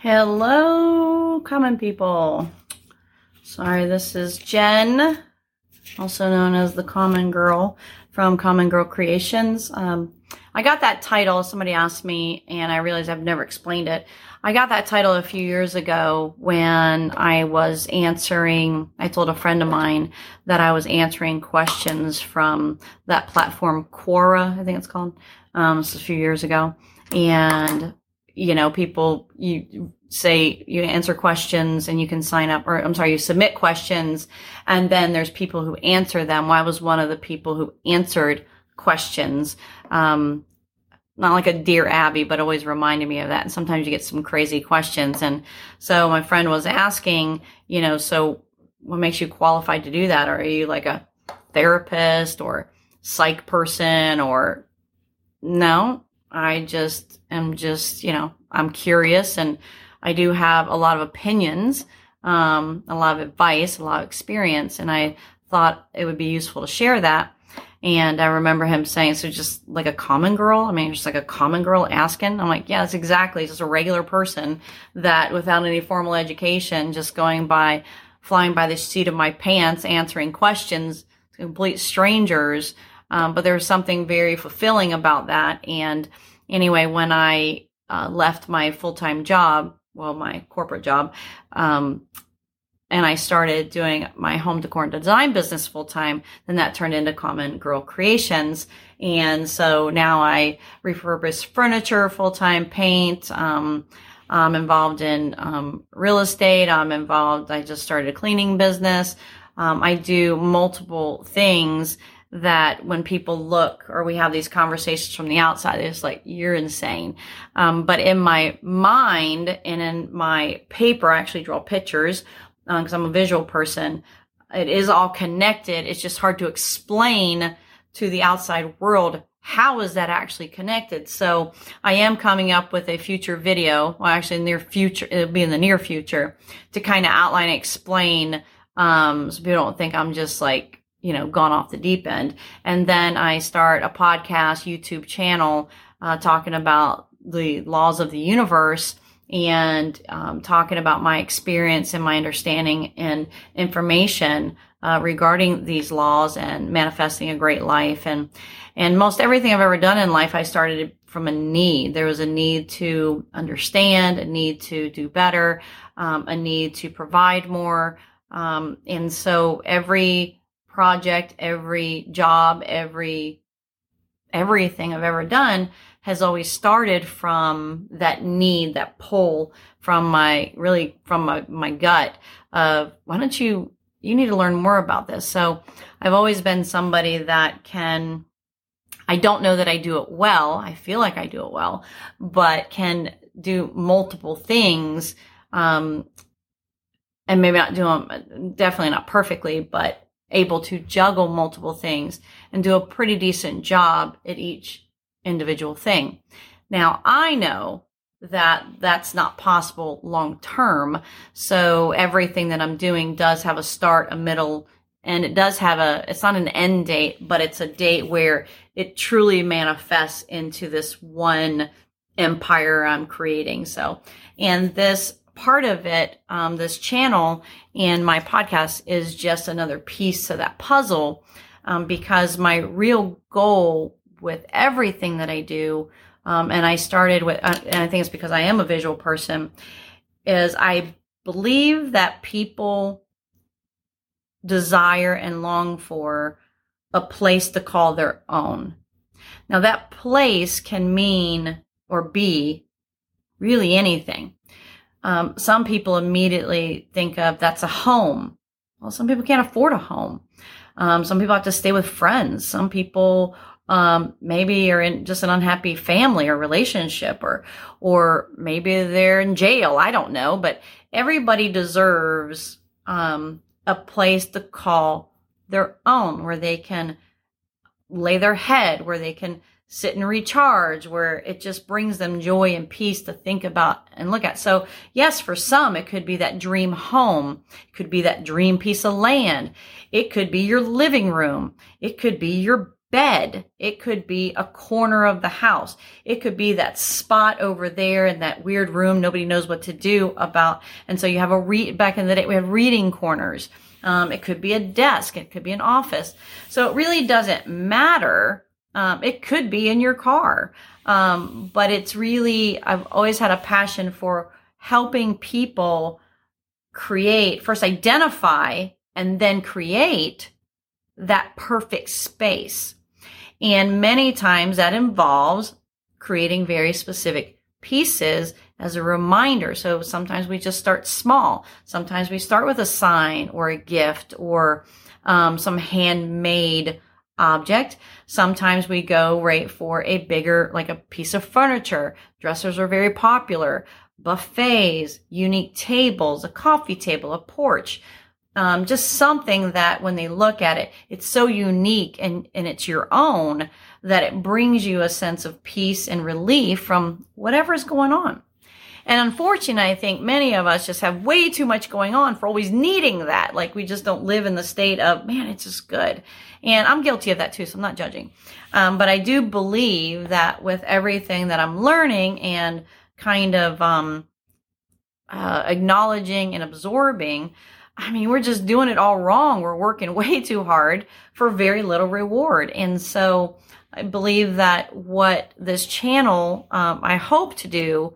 Hello, common people. Sorry, this is Jen, also known as the Common Girl from Common Girl Creations. Um, I got that title, somebody asked me, and I realized I've never explained it. I got that title a few years ago when I was answering, I told a friend of mine that I was answering questions from that platform, Quora, I think it's called. Um, this was a few years ago. And you know, people, you say you answer questions and you can sign up, or I'm sorry, you submit questions and then there's people who answer them. Well, I was one of the people who answered questions. Um, not like a dear Abby, but always reminded me of that. And sometimes you get some crazy questions. And so my friend was asking, you know, so what makes you qualified to do that? Are you like a therapist or psych person or no? I just am just, you know, I'm curious and I do have a lot of opinions, um, a lot of advice, a lot of experience. And I thought it would be useful to share that. And I remember him saying, so just like a common girl. I mean, just like a common girl asking. I'm like, yeah, that's exactly. Just a regular person that without any formal education, just going by, flying by the seat of my pants, answering questions to complete strangers um, but there was something very fulfilling about that. And anyway, when I uh, left my full time job, well, my corporate job, um, and I started doing my home decor and design business full time, then that turned into Common Girl Creations. And so now I refurbish furniture full time, paint. Um, I'm involved in um, real estate. I'm involved. I just started a cleaning business. Um, I do multiple things that when people look or we have these conversations from the outside, it's like, you're insane. Um, but in my mind and in my paper, I actually draw pictures because um, I'm a visual person. It is all connected. It's just hard to explain to the outside world how is that actually connected? So I am coming up with a future video, well, actually near future, it'll be in the near future to kind of outline, explain, um, so people don't think I'm just like you know, gone off the deep end. And then I start a podcast, YouTube channel, uh, talking about the laws of the universe and um, talking about my experience and my understanding and information uh, regarding these laws and manifesting a great life. And and most everything I've ever done in life, I started from a need. There was a need to understand, a need to do better, um, a need to provide more. Um, and so every project, every job, every everything I've ever done has always started from that need, that pull from my really from my, my gut of why don't you you need to learn more about this. So I've always been somebody that can I don't know that I do it well. I feel like I do it well, but can do multiple things um, and maybe not do them definitely not perfectly, but able to juggle multiple things and do a pretty decent job at each individual thing. Now, I know that that's not possible long term. So everything that I'm doing does have a start, a middle, and it does have a, it's not an end date, but it's a date where it truly manifests into this one empire I'm creating. So, and this part of it, um, this channel and my podcast is just another piece to that puzzle um, because my real goal with everything that I do, um, and I started with, uh, and I think it's because I am a visual person, is I believe that people desire and long for a place to call their own. Now, that place can mean or be really anything um, some people immediately think of that's a home. Well, some people can't afford a home. Um, some people have to stay with friends. Some people um, maybe are in just an unhappy family or relationship, or or maybe they're in jail. I don't know, but everybody deserves um, a place to call their own, where they can lay their head, where they can sit and recharge where it just brings them joy and peace to think about and look at. So yes, for some, it could be that dream home. It could be that dream piece of land. It could be your living room. It could be your bed. It could be a corner of the house. It could be that spot over there in that weird room nobody knows what to do about. And so you have a read back in the day, we have reading corners. Um, it could be a desk. It could be an office. So it really doesn't matter. Um, it could be in your car. Um, but it's really, I've always had a passion for helping people create, first identify and then create that perfect space. And many times that involves creating very specific pieces as a reminder. So sometimes we just start small. Sometimes we start with a sign or a gift or um, some handmade object. Sometimes we go right for a bigger, like a piece of furniture. Dressers are very popular. Buffets, unique tables, a coffee table, a porch um, just something that when they look at it, it's so unique and, and it's your own that it brings you a sense of peace and relief from whatever is going on. And unfortunately, I think many of us just have way too much going on for always needing that. Like we just don't live in the state of, man, it's just good. And I'm guilty of that too, so I'm not judging. Um, but I do believe that with everything that I'm learning and kind of um, uh, acknowledging and absorbing, I mean, we're just doing it all wrong. We're working way too hard for very little reward. And so I believe that what this channel, um, I hope to do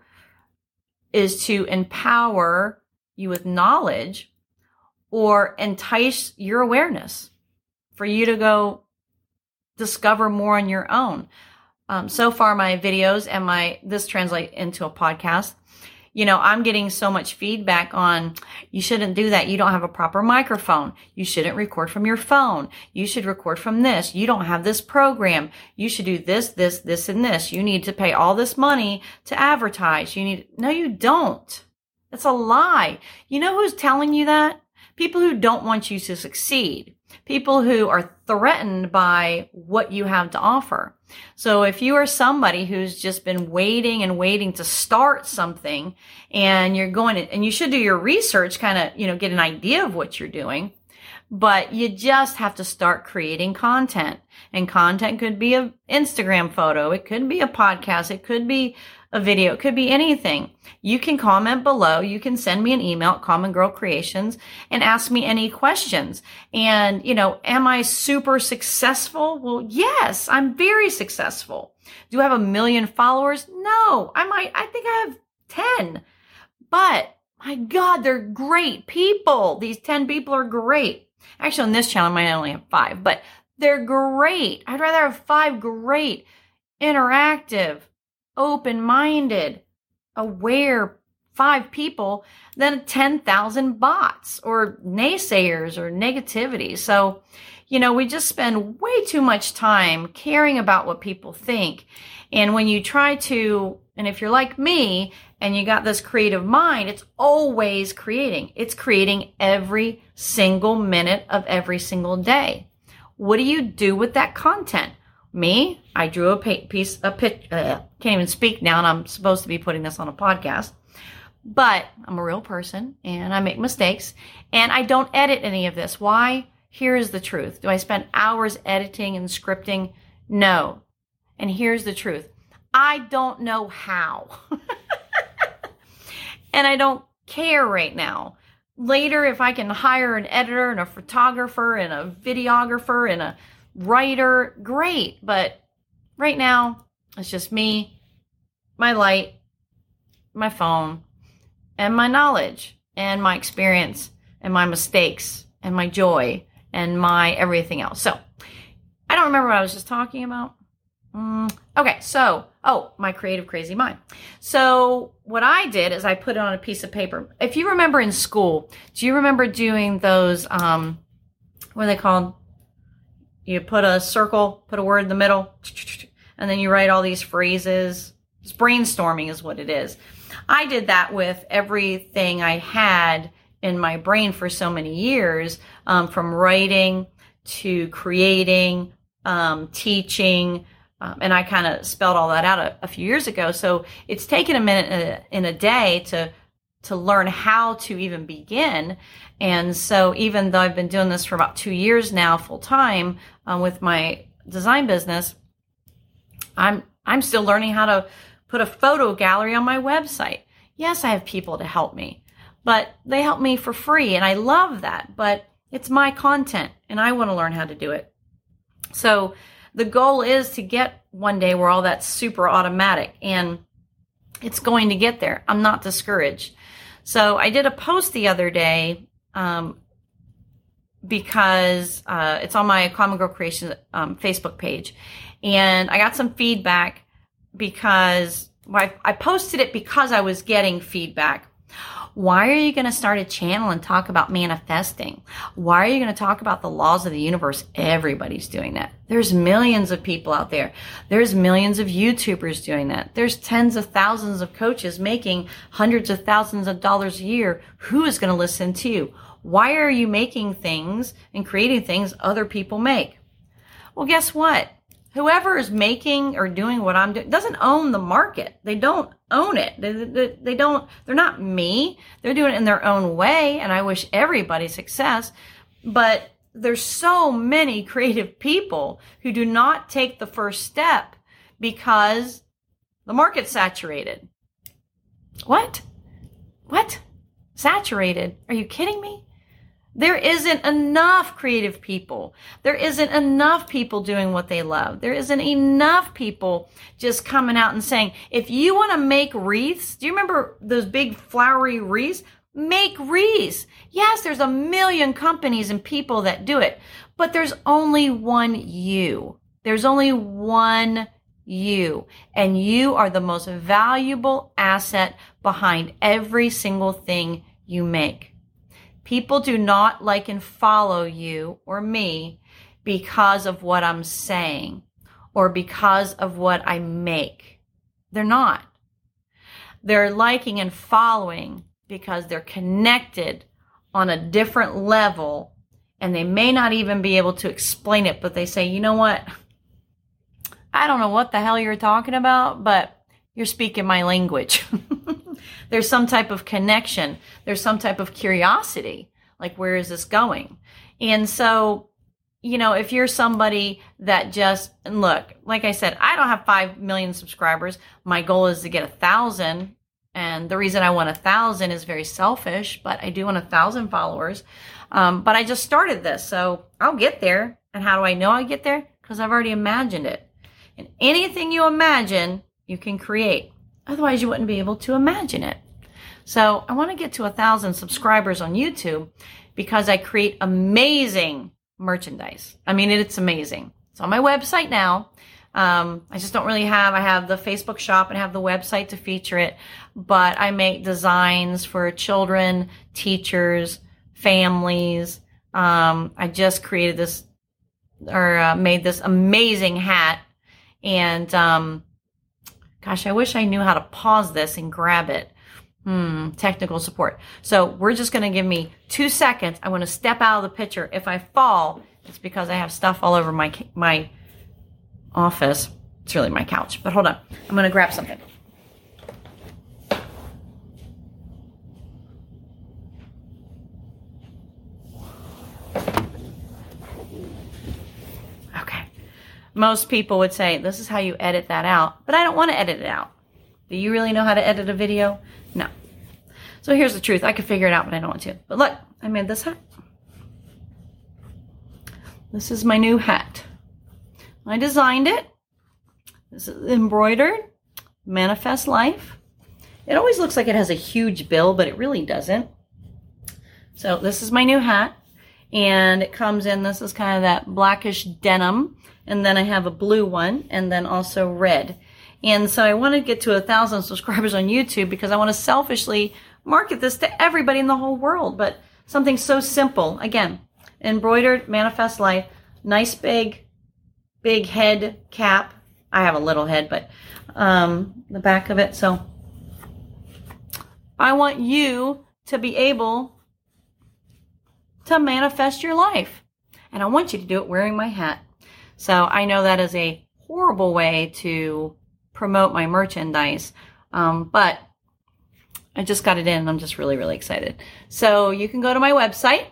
is to empower you with knowledge or entice your awareness for you to go discover more on your own. Um, so far, my videos and my, this translate into a podcast you know, I'm getting so much feedback on you shouldn't do that. You don't have a proper microphone. You shouldn't record from your phone. You should record from this. You don't have this program. You should do this, this, this, and this. You need to pay all this money to advertise. You need, no, you don't. That's a lie. You know who's telling you that? People who don't want you to succeed people who are threatened by what you have to offer. So if you are somebody who's just been waiting and waiting to start something and you're going to, and you should do your research, kind of, you know, get an idea of what you're doing, but you just have to start creating content and content could be an Instagram photo. It could be a podcast. It could be a video. It could be anything. You can comment below. You can send me an email at Common Girl Creations and ask me any questions. And, you know, am I super successful? Well, yes, I'm very successful. Do I have a million followers? No, I might, I think I have 10. But my God, they're great people. These 10 people are great. Actually, on this channel, I might only have five, but they're great. I'd rather have five great, interactive, open minded, aware five people than 10,000 bots or naysayers or negativity. So, you know, we just spend way too much time caring about what people think. And when you try to, and if you're like me and you got this creative mind, it's always creating. It's creating every single minute of every single day. What do you do with that content? Me, I drew a piece, a pitch, uh, can't even speak now, and I'm supposed to be putting this on a podcast. But I'm a real person and I make mistakes and I don't edit any of this. Why? Here's the truth. Do I spend hours editing and scripting? No. And here's the truth. I don't know how. and I don't care right now. Later, if I can hire an editor and a photographer and a videographer and a writer, great. But right now, it's just me, my light, my phone, and my knowledge, and my experience, and my mistakes, and my joy, and my everything else. So, I don't remember what I was just talking about. Mm, okay, so, oh, my creative crazy mind. So, what I did is I put it on a piece of paper. If you remember in school, do you remember doing those, um, what are they called? You put a circle, put a word in the middle, and then you write all these phrases. It's brainstorming, is what it is. I did that with everything I had in my brain for so many years, um, from writing to creating, um, teaching, um, and I kind of spelled all that out a, a, few years ago. So it's taken a minute in a, in a day to to learn how to even begin. And so even though I've been doing this for about two years now, full time um, with my design business, I'm I'm still learning how to put a photo gallery on my website. Yes, I have people to help me, but they help me for free and I love that, but it's my content and I want to learn how to do it. So the goal is to get one day where all that's super automatic and it's going to get there. I'm not discouraged. So I did a post the other day um, because uh, it's on my Common Girl Creation um, Facebook page, and I got some feedback because well, I, I posted it because I was getting feedback. Why are you going to start a channel and talk about manifesting? Why are you going to talk about the laws of the universe? Everybody's doing that. There's millions of people out there. There's millions of YouTubers doing that. There's tens of thousands of coaches making hundreds of thousands of dollars a year. Who is going to listen to you? Why are you making things and creating things other people make? Well, guess what? Whoever is making or doing what I'm doing doesn't own the market. They don't own it. They, they, they, don't, they're not me. They're doing it in their own way. And I wish everybody success. But there's so many creative people who do not take the first step because the market's saturated. What? What? Saturated? Are you kidding me? There isn't enough creative people. There isn't enough people doing what they love. There isn't enough people just coming out and saying, if you want to make wreaths, do you remember those big flowery wreaths? Make wreaths. Yes, there's a million companies and people that do it, but there's only one you. There's only one you. And you are the most valuable asset behind every single thing you make. People do not like and follow you or me because of what I'm saying or because of what I make. They're not. They're liking and following because they're connected on a different level and they may not even be able to explain it, but they say, you know what? I don't know what the hell you're talking about, but you're speaking my language. There's some type of connection. There's some type of curiosity. Like, where is this going? And so, you know, if you're somebody that just, look, like I said, I don't have 5 million subscribers. My goal is to get a thousand. And the reason I want a thousand is very selfish, but I do want a thousand followers. Um, but I just started this, so I'll get there. And how do I know I get there? Because I've already imagined it. And anything you imagine, you can create. Otherwise, you wouldn't be able to imagine it. So I want to get to a thousand subscribers on YouTube because I create amazing merchandise. I mean, it's amazing. It's on my website now. Um, I just don't really have, I have the Facebook shop and have the website to feature it, but I make designs for children, teachers, families. Um, I just created this or uh, made this amazing hat and, um, Gosh, I wish I knew how to pause this and grab it. Hmm, technical support. So we're just going to give me two seconds. I want to step out of the picture. If I fall, it's because I have stuff all over my, my office. It's really my couch, but hold on. I'm going to grab something. Most people would say, this is how you edit that out, but I don't want to edit it out. Do you really know how to edit a video? No. So here's the truth. I could figure it out, but I don't want to. But look, I made this hat. This is my new hat. I designed it. This is embroidered. Manifest Life. It always looks like it has a huge bill, but it really doesn't. So this is my new hat. And it comes in, this is kind of that blackish denim and then I have a blue one, and then also red. And so I want to get to a thousand subscribers on YouTube because I want to selfishly market this to everybody in the whole world. But something so simple. Again, embroidered manifest life, nice big, big head cap. I have a little head, but um, the back of it. So I want you to be able to manifest your life. And I want you to do it wearing my hat. So I know that is a horrible way to promote my merchandise, um, but I just got it in and I'm just really, really excited. So you can go to my website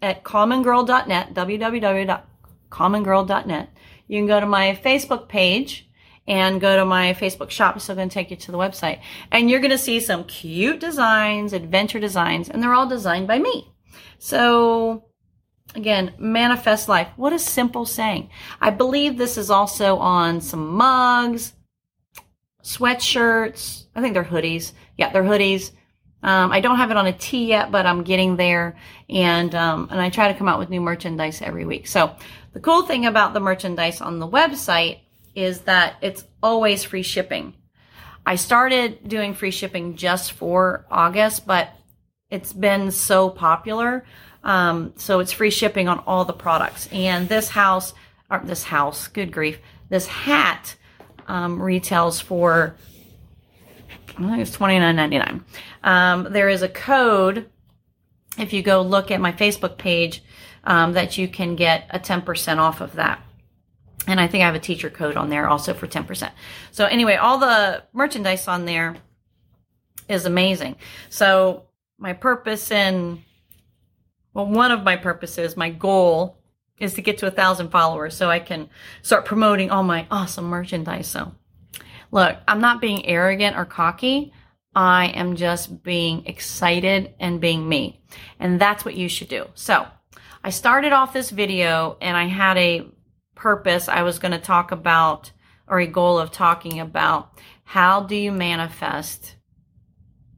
at commongirl.net, www.commongirl.net. you can go to my Facebook page and go to my Facebook shop. It's still going to take you to the website. And you're going to see some cute designs, adventure designs, and they're all designed by me. So again, manifest life. What a simple saying. I believe this is also on some mugs, sweatshirts. I think they're hoodies. Yeah, they're hoodies. Um, I don't have it on a tee yet, but I'm getting there. And, um, and I try to come out with new merchandise every week. So the cool thing about the merchandise on the website is that it's always free shipping. I started doing free shipping just for August, but it's been so popular. Um, so it's free shipping on all the products. And this house, or this house, good grief, this hat um, retails for I think it's twenty nine ninety nine. Um, there is a code if you go look at my Facebook page um, that you can get a ten percent off of that. And I think I have a teacher code on there also for 10%. So anyway, all the merchandise on there is amazing. So my purpose in, well, one of my purposes, my goal is to get to a thousand followers so I can start promoting all my awesome merchandise. So look, I'm not being arrogant or cocky. I am just being excited and being me. And that's what you should do. So I started off this video and I had a purpose, I was going to talk about, or a goal of talking about, how do you manifest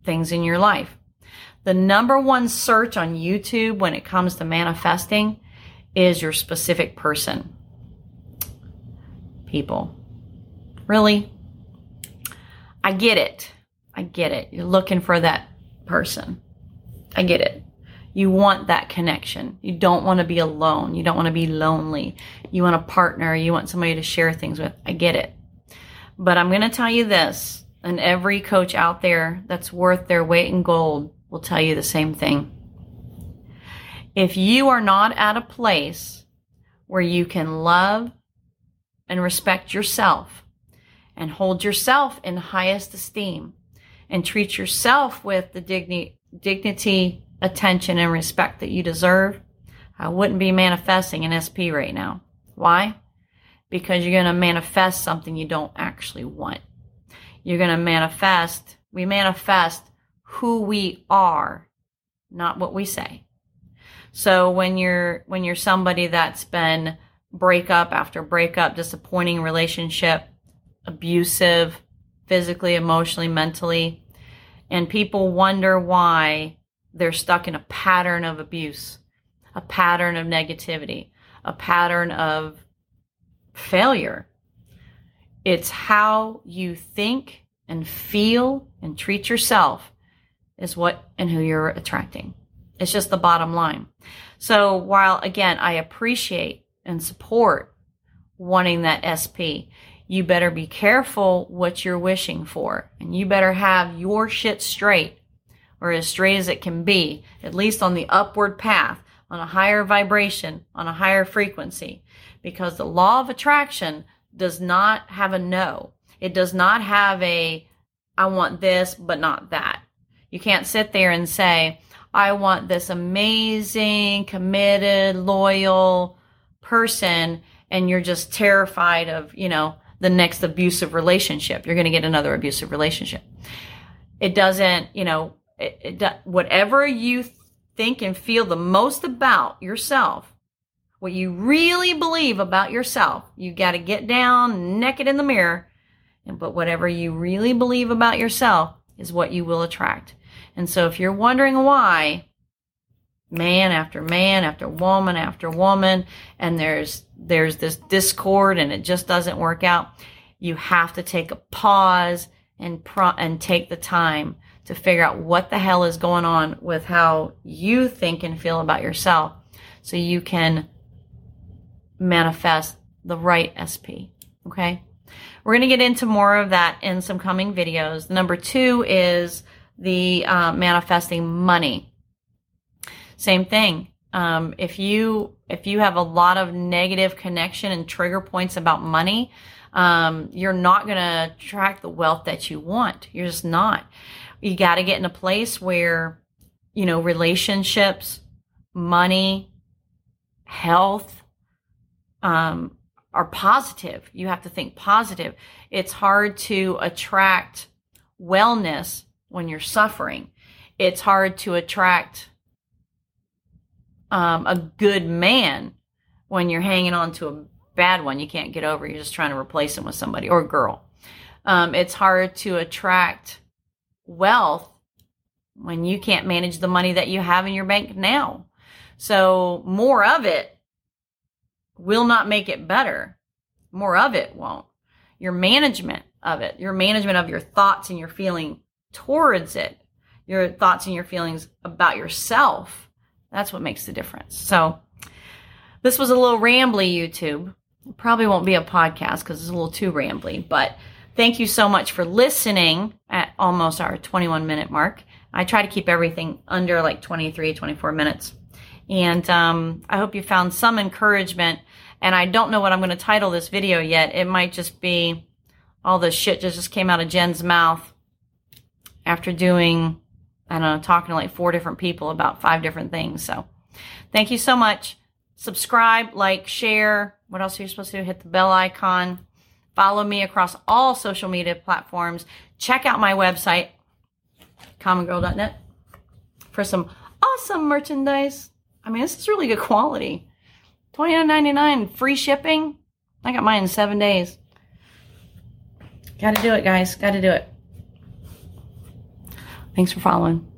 things in your life? The number one search on YouTube when it comes to manifesting is your specific person. People. Really? I get it. I get it. You're looking for that person. I get it. You want that connection. You don't want to be alone. You don't want to be lonely. You want a partner. You want somebody to share things with. I get it. But I'm going to tell you this, and every coach out there that's worth their weight in gold will tell you the same thing. If you are not at a place where you can love and respect yourself and hold yourself in highest esteem and treat yourself with the dignity, dignity attention and respect that you deserve, I wouldn't be manifesting an SP right now. Why? Because you're going to manifest something you don't actually want. You're going to manifest, we manifest who we are, not what we say. So when you're, when you're somebody that's been breakup after breakup, disappointing relationship, abusive, physically, emotionally, mentally, and people wonder why they're stuck in a pattern of abuse, a pattern of negativity, a pattern of failure. It's how you think and feel and treat yourself is what and who you're attracting. It's just the bottom line. So while again, I appreciate and support wanting that SP, you better be careful what you're wishing for and you better have your shit straight or as straight as it can be, at least on the upward path, on a higher vibration, on a higher frequency. Because the law of attraction does not have a no. It does not have a, I want this, but not that. You can't sit there and say, I want this amazing, committed, loyal person, and you're just terrified of, you know, the next abusive relationship. You're going to get another abusive relationship. It doesn't, you know, it, it, whatever you think and feel the most about yourself, what you really believe about yourself, you got to get down naked in the mirror. But whatever you really believe about yourself is what you will attract. And so if you're wondering why man after man after woman after woman and there's there's this discord and it just doesn't work out, you have to take a pause and pro- and take the time to figure out what the hell is going on with how you think and feel about yourself so you can manifest the right SP. Okay. We're going to get into more of that in some coming videos. Number two is the uh, manifesting money. Same thing. Um, if you if you have a lot of negative connection and trigger points about money, um, you're not going to attract the wealth that you want. You're just not you got to get in a place where, you know, relationships, money, health, um, are positive. You have to think positive. It's hard to attract wellness when you're suffering. It's hard to attract um, a good man when you're hanging on to a bad one you can't get over. You're just trying to replace him with somebody or a girl. Um, it's hard to attract wealth when you can't manage the money that you have in your bank now. So more of it will not make it better. More of it won't. Your management of it, your management of your thoughts and your feeling towards it, your thoughts and your feelings about yourself. That's what makes the difference. So this was a little rambly YouTube. It probably won't be a podcast because it's a little too rambly, but thank you so much for listening at almost our 21 minute mark. I try to keep everything under like 23, 24 minutes. And um, I hope you found some encouragement. And I don't know what I'm going to title this video yet. It might just be all the shit just, just came out of Jen's mouth after doing, I don't know, talking to like four different people about five different things. So thank you so much. Subscribe, like, share. What else are you supposed to do? Hit the bell icon. Follow me across all social media platforms. Check out my website, commongirl.net, for some awesome merchandise. I mean, this is really good quality. $29.99, free shipping. I got mine in seven days. Got to do it, guys. Got to do it. Thanks for following.